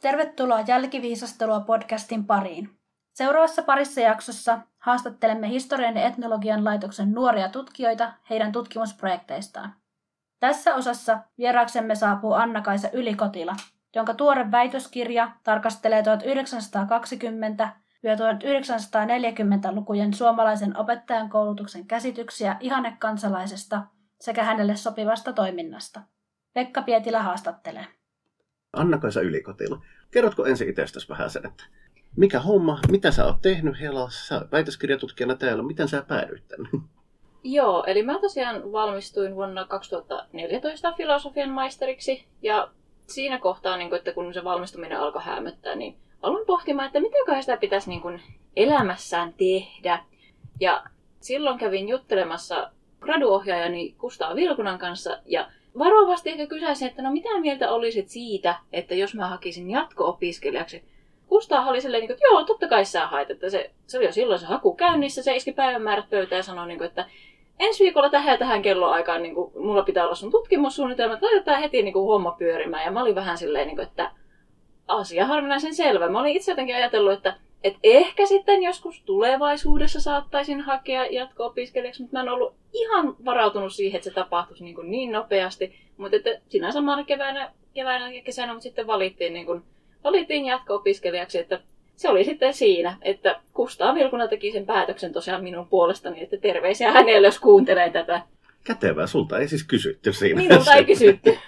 Tervetuloa Jälkiviisastelua podcastin pariin. Seuraavassa parissa jaksossa haastattelemme historian ja etnologian laitoksen nuoria tutkijoita heidän tutkimusprojekteistaan. Tässä osassa vieraaksemme saapuu Anna-Kaisa Ylikotila, jonka tuore väitöskirja tarkastelee 1920 1940-lukujen suomalaisen opettajan koulutuksen käsityksiä ihannekansalaisesta sekä hänelle sopivasta toiminnasta. Pekka Pietilä haastattelee. Anna-Kaisa Ylikotila, kerrotko ensin itsestäsi vähän sen, että mikä homma, mitä sä oot tehnyt Helassa, väitöskirjatutkijana täällä, miten sä päädyit tänne? Joo, eli mä tosiaan valmistuin vuonna 2014 filosofian maisteriksi ja siinä kohtaa, niin kun, että kun se valmistuminen alkoi hämöttää, niin aloin pohtimaan, että miten sitä pitäisi niin kuin elämässään tehdä. Ja silloin kävin juttelemassa graduohjaajani Kustaa Vilkunan kanssa ja varovasti ehkä kysäisin, että no mitä mieltä olisit siitä, että jos mä hakisin jatko-opiskelijaksi. Kustaa oli silleen, että joo, totta kai sä hait, että se, se oli jo silloin se haku käynnissä, se iski päivämäärät pöytään ja sanoi, niin että ensi viikolla tähän ja tähän kelloaikaan niin kuin, mulla pitää olla sun tutkimussuunnitelma, että laitetaan heti niin kuin, homma pyörimään. Ja mä olin vähän silleen, niin kuin, että asia harvinaisen selvä. Mä olin itse jotenkin ajatellut, että, että ehkä sitten joskus tulevaisuudessa saattaisin hakea jatko-opiskelijaksi, mutta mä en ollut ihan varautunut siihen, että se tapahtuisi niin, kuin niin nopeasti. Mutta että sinä samana keväänä, keväänä ja kesänä mutta sitten valittiin, niin kuin, valittiin jatko-opiskelijaksi, että se oli sitten siinä, että Kustaa Vilkuna teki sen päätöksen tosiaan minun puolestani, että terveisiä hänelle, jos kuuntelee tätä. Kätevää, sulta ei siis kysytty siinä. Minulta ei kysytty.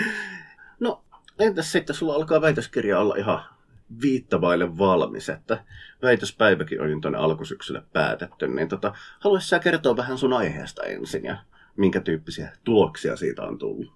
no, entäs sitten sulla alkaa väitöskirja olla ihan viittavaille valmis, että väitöspäiväkin on tuonne alkusyksyllä päätetty, niin tota, haluaisitko sä kertoa vähän sun aiheesta ensin ja minkä tyyppisiä tuloksia siitä on tullut?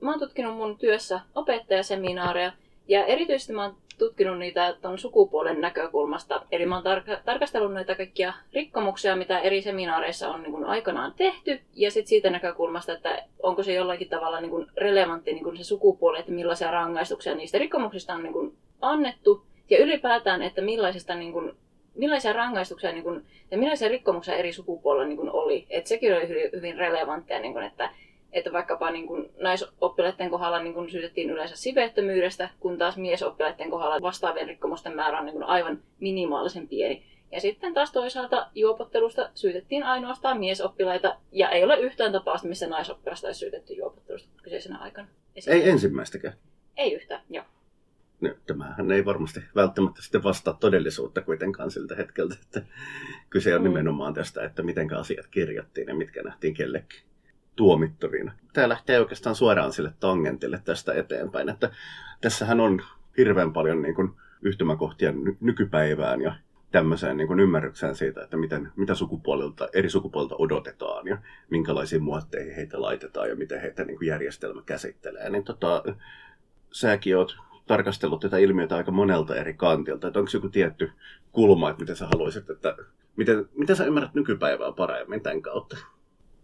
Mä oon tutkinut mun työssä opettajaseminaareja ja erityisesti mä oon tutkinut niitä tuon sukupuolen näkökulmasta. Eli mä oon tar- tarkastellut näitä kaikkia rikkomuksia, mitä eri seminaareissa on niin kuin aikanaan tehty, ja sitten siitä näkökulmasta, että onko se jollakin tavalla niin kuin relevantti niin kuin se sukupuoli, että millaisia rangaistuksia niistä rikkomuksista on niin kuin annettu, ja ylipäätään, että millaisista niin kuin, millaisia rangaistuksia niin kuin, ja millaisia rikkomuksia eri sukupuolilla niin kuin oli. Et sekin oli hyvin, hyvin relevanttia, niin kuin, että että vaikkapa niin kuin naisoppilaiden kohdalla niin kuin syytettiin yleensä siveettömyydestä, kun taas miesoppilaiden kohdalla vastaavien rikkomusten määrä on niin kuin aivan minimaalisen pieni. Ja sitten taas toisaalta juopottelusta syytettiin ainoastaan miesoppilaita, ja ei ole yhtään tapausta, missä naisoppilasta olisi syytetty juopottelusta kyseisenä aikana. Ei ensimmäistäkään? Ei yhtään, joo. No, tämähän ei varmasti välttämättä sitten vastaa todellisuutta kuitenkaan siltä hetkeltä, että kyse on mm. nimenomaan tästä, että miten asiat kirjattiin ja mitkä nähtiin kellekin tuomittavina. Tämä lähtee oikeastaan suoraan sille tangentille tästä eteenpäin, että tässähän on hirveän paljon niin kuin yhtymäkohtia ny- nykypäivään ja tämmöiseen niin kuin ymmärrykseen siitä, että miten, mitä sukupuolilta, eri sukupuolilta odotetaan ja minkälaisiin muotteihin heitä laitetaan ja miten heitä niin kuin järjestelmä käsittelee. Niin tota, säkin oot tarkastellut tätä ilmiötä aika monelta eri kantilta, että onko joku tietty kulma, että miten sä haluaisit, että miten, miten sä ymmärrät nykypäivää paremmin tämän kautta?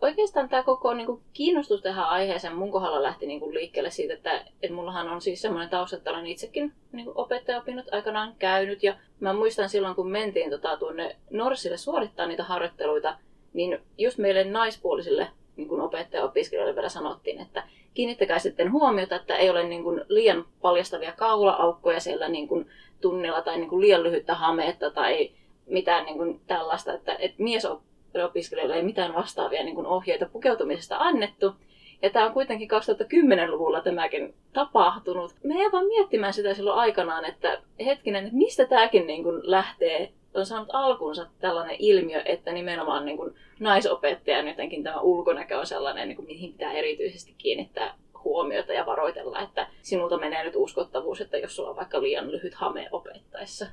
oikeastaan tämä koko niin kuin, kiinnostus tähän aiheeseen mun kohdalla lähti niin kuin, liikkeelle siitä, että, että mullahan on siis semmoinen tausta, että olen itsekin niin kuin, opettajaopinnot aikanaan käynyt. Ja mä muistan silloin, kun mentiin tota, tuonne Norsille suorittaa niitä harjoitteluita, niin just meille naispuolisille niin kuin opettaja-opiskelijoille vielä sanottiin, että kiinnittäkää sitten huomiota, että ei ole niin kuin, liian paljastavia kaula-aukkoja siellä niin kuin, tunnilla tai niin kuin, liian lyhyttä hametta tai mitään niin kuin, tällaista, että, että mies opiskelijoille ei mitään vastaavia niin kuin ohjeita pukeutumisesta annettu. Ja tämä on kuitenkin 2010-luvulla tämäkin tapahtunut. Me ei vaan miettimään sitä silloin aikanaan, että hetkinen, että mistä tämäkin niin kuin lähtee, on saanut alkuunsa tällainen ilmiö, että nimenomaan niin kuin naisopettajan jotenkin tämä ulkonäkö on sellainen, niin kuin mihin pitää erityisesti kiinnittää huomiota ja varoitella, että sinulta menee nyt uskottavuus, että jos sulla on vaikka liian lyhyt hame opettaessa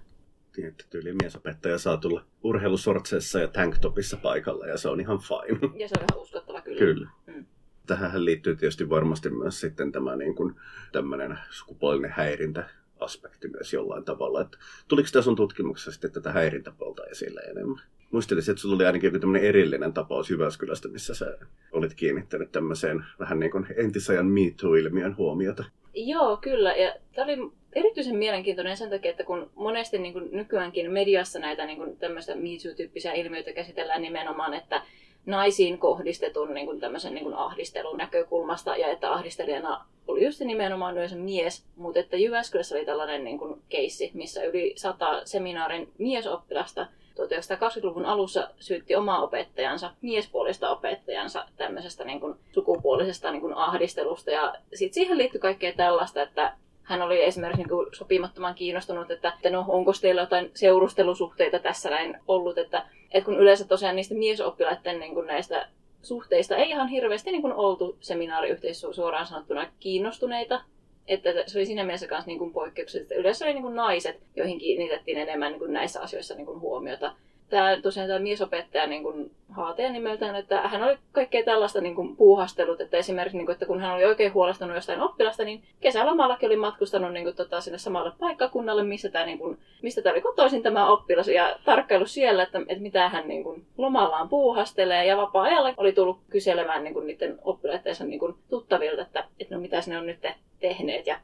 että tyyli miesopettaja saa tulla urheilusortseissa ja tanktopissa paikalla ja se on ihan fine. Ja se on ihan uskottava kyllä. Kyllä. Mm. Tähän liittyy tietysti varmasti myös sitten tämä niin kuin, tämmöinen sukupuolinen häirintä aspekti myös jollain tavalla. Että tuliko tässä sun tutkimuksessa sitten tätä häirintäpuolta esille enemmän? Muistelisin, että sulla oli ainakin joku tämmöinen erillinen tapaus Jyväskylästä, missä sä olit kiinnittänyt tämmöiseen vähän niin kuin entisajan Me Too-ilmiön huomiota. Joo, kyllä. Ja tämä oli erityisen mielenkiintoinen sen takia, että kun monesti niin kuin nykyäänkin mediassa näitä niin tämmöistä Me Too-tyyppisiä ilmiöitä käsitellään nimenomaan, että naisiin kohdistetun niin kuin tämmöisen niin kuin ahdistelun näkökulmasta ja että ahdistelijana oli just nimenomaan yleensä mies, mutta että Jyväskylässä oli tällainen niin kuin keissi, missä yli sata seminaarin miesoppilasta 1920-luvun alussa syytti omaa opettajansa, miespuolista opettajansa tämmöisestä niin kuin, sukupuolisesta niin kuin, ahdistelusta. Ja sitten siihen liittyi kaikkea tällaista, että hän oli esimerkiksi niin kuin, sopimattoman kiinnostunut, että, että no, onko teillä jotain seurustelusuhteita tässä näin ollut, että, että kun yleensä tosiaan niistä miesoppilaiden niin kuin, näistä suhteista ei ihan hirveästi niin kuin, oltu seminaariyhteisössä suoraan sanottuna kiinnostuneita, että se oli siinä mielessä myös niin poikkeuksellista. Yleensä oli niin kuin naiset, joihin kiinnitettiin enemmän niin kuin näissä asioissa niin kuin huomiota tämä tosiaan tämä miesopettaja niin kuin haateja nimeltään, että hän oli kaikkea tällaista niin kuin puuhastelut, että esimerkiksi niin kuin, että kun hän oli oikein huolestunut jostain oppilasta, niin kesälomallakin oli matkustanut niin kuin, tota, sinne samalle paikkakunnalle, missä tämä, niin kuin, mistä tämä oli kotoisin tämä oppilas ja tarkkailu siellä, että, että mitä hän niin kuin, lomallaan puuhastelee ja vapaa-ajalla oli tullut kyselemään niin kuin, niiden oppilaittensa niin kuin, tuttavilta, että, että no mitä ne on nyt tehneet ja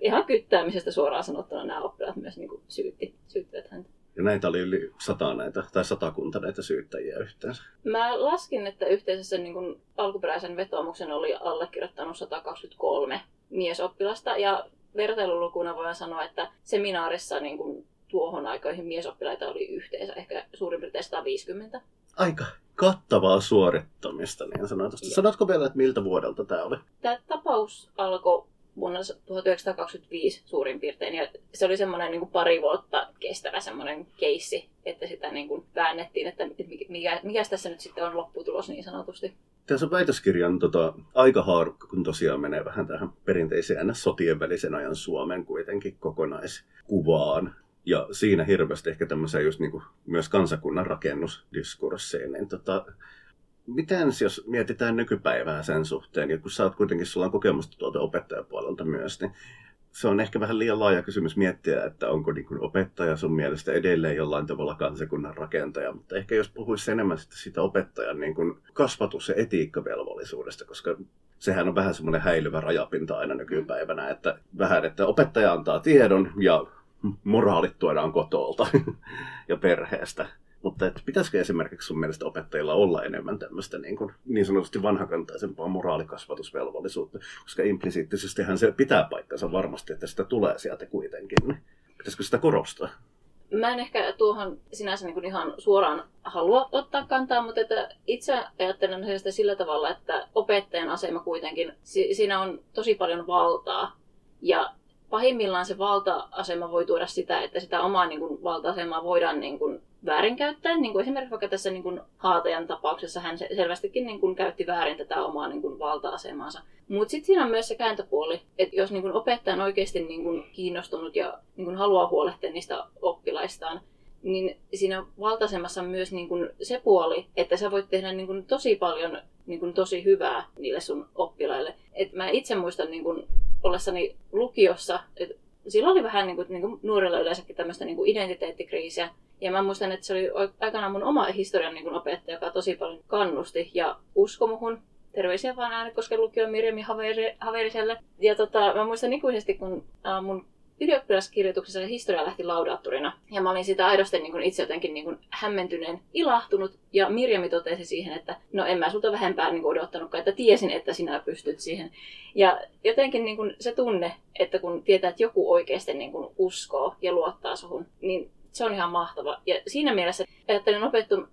ihan kyttäämisestä suoraan sanottuna nämä oppilaat myös niin kuin, syytti, näitä oli yli sata näitä, tai satakunta näitä syyttäjiä yhteensä. Mä laskin, että yhteensä sen niin kuin alkuperäisen vetoomuksen oli allekirjoittanut 123 miesoppilasta. Ja vertailulukuna voidaan sanoa, että seminaarissa niin kuin tuohon aikoihin miesoppilaita oli yhteensä ehkä suurin piirtein 150. Aika kattavaa suorittamista niin sanotusti. Sanotko vielä, että miltä vuodelta tämä oli? Tämä tapaus alkoi vuonna 1925 suurin piirtein. Ja se oli semmoinen niin pari vuotta kestävä semmoinen keissi, että sitä niin kuin väännettiin, että mikä, mikä tässä nyt sitten on lopputulos niin sanotusti. Tässä väitöskirjan tota, aikahaarukka, kun tosiaan menee vähän tähän perinteiseen sotien välisen ajan Suomen kuitenkin kokonaiskuvaan. Ja siinä hirveästi ehkä tämmöiseen just niin kuin myös kansakunnan rakennusdiskurssiin, niin tota, miten jos mietitään nykypäivää sen suhteen, ja kun sä oot kuitenkin, sulla on kokemusta tuolta opettajapuolelta myös, niin se on ehkä vähän liian laaja kysymys miettiä, että onko niin kuin opettaja sun mielestä edelleen jollain tavalla kansakunnan rakentaja, mutta ehkä jos puhuisi enemmän sitten siitä opettajan niin kuin kasvatus- ja etiikkavelvollisuudesta, koska sehän on vähän semmoinen häilyvä rajapinta aina nykypäivänä, että vähän, että opettaja antaa tiedon ja moraalit tuodaan kotolta ja perheestä. Mutta että pitäisikö esimerkiksi sun mielestä opettajilla olla enemmän tämmöistä niin, kuin, niin sanotusti vanhakantaisempaa moraalikasvatusvelvollisuutta, koska implisiittisestihän se pitää paikkansa varmasti, että sitä tulee sieltä kuitenkin. Pitäisikö sitä korostaa? Mä en ehkä tuohon sinänsä niin ihan suoraan halua ottaa kantaa, mutta että itse ajattelen sitä sillä tavalla, että opettajan asema kuitenkin, siinä on tosi paljon valtaa. Ja pahimmillaan se valta-asema voi tuoda sitä, että sitä omaa niin kuin, valta-asemaa voidaan niin kuin, väärinkäyttää. Niin kuin esimerkiksi vaikka tässä niin kuin, haatajan tapauksessa hän selvästikin niin kuin, käytti väärin tätä omaa niin kuin, valta-asemaansa. Mutta sitten siinä on myös se kääntöpuoli, että jos niin kuin, opettaja on oikeasti niin kuin, kiinnostunut ja niin kuin, haluaa huolehtia niistä oppilaistaan, niin siinä valtaisemassa on myös niin kuin se puoli, että sä voit tehdä niin kuin tosi paljon niin kuin tosi hyvää niille sun oppilaille. Et mä itse muistan niin kuin ollessani lukiossa, että silloin oli vähän niin kuin, niin kuin nuorilla yleensäkin tämmöistä niin identiteettikriisiä. Ja mä muistan, että se oli aikanaan mun oma historian niin opettaja, joka tosi paljon kannusti ja usko muhun. Terveisiä vaan Äänekosken lukion Mirjami Haveriselle. Ja tota, mä muistan ikuisesti, kun äh, mun ylioppilaskirjoituksessa se historia lähti laudaattorina. Ja mä olin sitä aidosti niin kuin itse jotenkin niin kuin hämmentyneen ilahtunut. Ja Mirjami totesi siihen, että no en mä sulta vähempää niin kuin odottanutkaan, että tiesin, että sinä pystyt siihen. Ja jotenkin niin kuin se tunne, että kun tietää, että joku oikeasti niin kuin uskoo ja luottaa suhun, niin se on ihan mahtava. Ja siinä mielessä ajattelen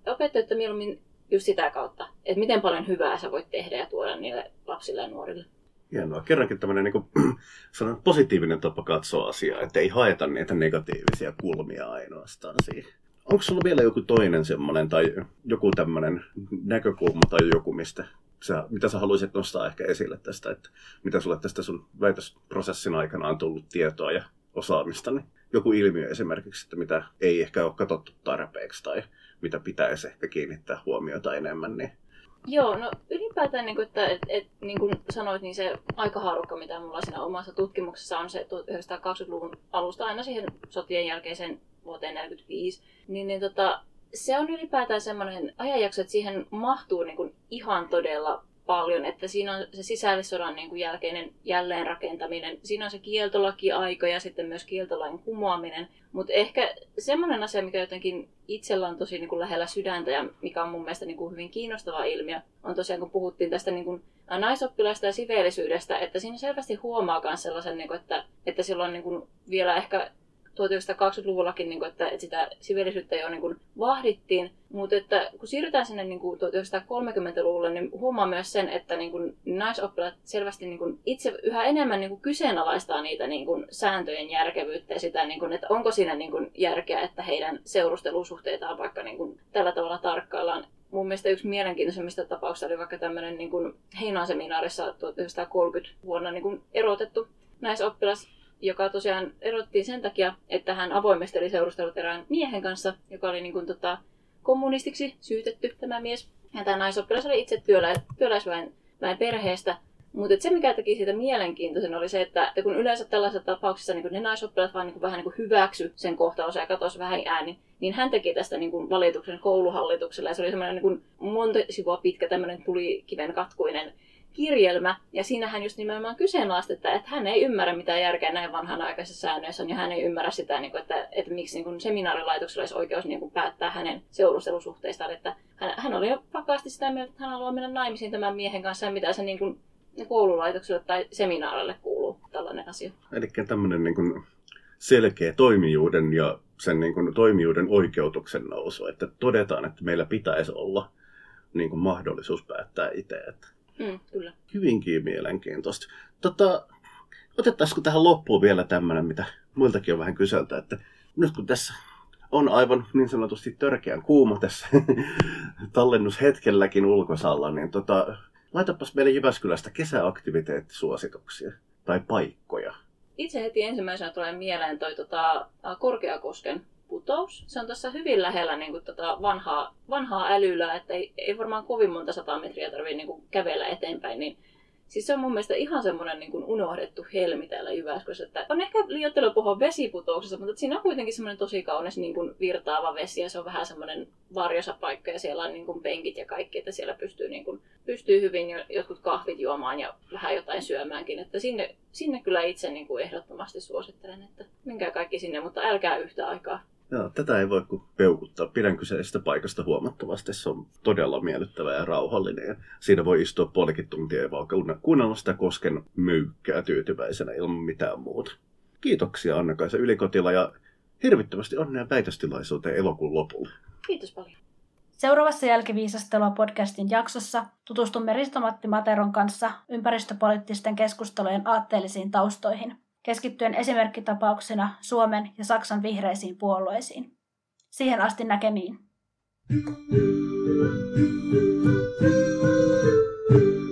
opettajat mieluummin just sitä kautta, että miten paljon hyvää sä voit tehdä ja tuoda niille lapsille ja nuorille. Hienoa. Kerrankin tämmöinen niin kuin, positiivinen tapa katsoa asiaa, että ei haeta niitä negatiivisia kulmia ainoastaan siihen. Onko sulla vielä joku toinen semmoinen tai joku tämmöinen näkökulma tai joku, mistä sä, mitä sä haluaisit nostaa ehkä esille tästä, että mitä sulle tästä sun väitösprosessin aikana on tullut tietoa ja osaamista, niin joku ilmiö esimerkiksi, että mitä ei ehkä ole katsottu tarpeeksi tai mitä pitäisi ehkä kiinnittää huomiota enemmän, niin Joo, no ylipäätään, niin kuin, että et, et, niin kuin sanoit, niin se aikahaarukka, mitä mulla siinä omassa tutkimuksessa on se 1920-luvun alusta aina siihen sotien jälkeiseen vuoteen 1945, niin, niin tota, se on ylipäätään semmoinen ajanjakso, että siihen mahtuu niin kuin ihan todella paljon, että siinä on se sisällissodan niin kuin jälkeinen jälleenrakentaminen, siinä on se kieltolaki-aika ja sitten myös kieltolain kumoaminen, mutta ehkä semmoinen asia, mikä jotenkin itsellä on tosi niin kuin lähellä sydäntä ja mikä on mun mielestä niin kuin hyvin kiinnostava ilmiö, on tosiaan kun puhuttiin tästä niin kuin naisoppilaista ja siveellisyydestä, että siinä selvästi huomaa myös sellaisen, niin kuin, että, että silloin niin kuin vielä ehkä 1920-luvullakin, niin kuin, että, että sitä siveellisyyttä jo niin kuin, vahdittiin, mutta että kun siirrytään sinne niin kuin 1930-luvulle, niin huomaa myös sen, että niin kuin, naisoppilaat selvästi niin kuin, itse yhä enemmän niin kuin, kyseenalaistaa niitä niin kuin, sääntöjen järkevyyttä ja sitä, niin kuin, että onko siinä niin kuin, järkeä, että heidän seurustelusuhteitaan vaikka niin kuin, tällä tavalla tarkkaillaan. Mun mielestä yksi mielenkiintoisemmista tapauksista oli vaikka tämmöinen niin kuin Heinaan-seminaarissa 1930 vuonna niin kuin erotettu naisoppilas, joka tosiaan erottiin sen takia, että hän avoimesti oli seurustellut erään miehen kanssa, joka oli niin kuin, tota, kommunistiksi syytetty tämä mies. Ja tämä naisoppilas oli itse työlä, työläisväen perheestä. Mutta se, mikä teki siitä mielenkiintoisen, oli se, että, että kun yleensä tällaisessa tapauksessa niin ne naisoppilaat vaan niin vähän niin hyväksy sen kohtalonsa ja katosi vähän ääni, niin hän teki tästä niin kuin valituksen kouluhallitukselle. Ja se oli semmoinen niin monta sivua pitkä tämmöinen tulikiven katkuinen kirjelmä, ja siinä hän just nimenomaan kyseenalaisti, että, hän ei ymmärrä mitään järkeä näin vanhanaikaisessa säännöissä, ja hän ei ymmärrä sitä, niin kuin, että, että miksi niin seminaarilaitoksella olisi oikeus niin kuin päättää hänen seurustelusuhteistaan, että hän, hän oli jo vakaasti sitä mieltä, että hän haluaa mennä naimisiin tämän miehen kanssa, ja mitä se niin kuin, koululaitokselle tai seminaarille kuuluu tällainen asia. Eli tämmöinen niin kuin selkeä toimijuuden ja sen niin kuin toimijuuden oikeutuksen nousu, että todetaan, että meillä pitäisi olla niin kuin mahdollisuus päättää itse. Että Mm, kyllä. Hyvinkin mielenkiintoista. Tota, otettaisiko tähän loppuun vielä tämmöinen, mitä muiltakin on vähän kyseltä, että nyt kun tässä on aivan niin sanotusti törkeän kuuma tässä tallennushetkelläkin ulkosalla, niin tota, laitapas meille Jyväskylästä kesäaktiviteettisuosituksia tai paikkoja. Itse heti ensimmäisenä tulee mieleen toi tota, Korkeakosken putous. Se on tässä hyvin lähellä niin kuin, tota vanhaa, vanhaa älylää, että ei, ei varmaan kovin monta sata metriä tarvitse niin kävellä eteenpäin. Niin, siis se on mun mielestä ihan semmoinen niin kuin unohdettu helmi täällä Jyväskylässä. Että on ehkä liioittelu puhua vesiputouksessa, mutta siinä on kuitenkin semmoinen tosi kaunis niin kuin virtaava vesi ja se on vähän semmoinen varjosa paikka ja siellä on niin kuin penkit ja kaikki, että siellä pystyy, niin kuin, pystyy hyvin jo, jotkut kahvit juomaan ja vähän jotain syömäänkin. Että sinne, sinne kyllä itse niin kuin ehdottomasti suosittelen, että menkää kaikki sinne, mutta älkää yhtä aikaa. Joo, tätä ei voi kuin peukuttaa. Pidän kyseisestä paikasta huomattavasti. Se on todella miellyttävä ja rauhallinen. Ja siinä voi istua puolikin tuntia ja vaan kuunnella sitä kosken myykkää tyytyväisenä ilman mitään muuta. Kiitoksia Anna-Kaisa Ylikotila ja hirvittävästi onnea väitöstilaisuuteen elokuun lopulle. Kiitos paljon. Seuraavassa Jälkiviisastelua podcastin jaksossa tutustumme Ristomatti Materon kanssa ympäristöpoliittisten keskustelujen aatteellisiin taustoihin – keskittyen esimerkkitapauksena Suomen ja Saksan vihreisiin puolueisiin. Siihen asti näkemiin. Thank you.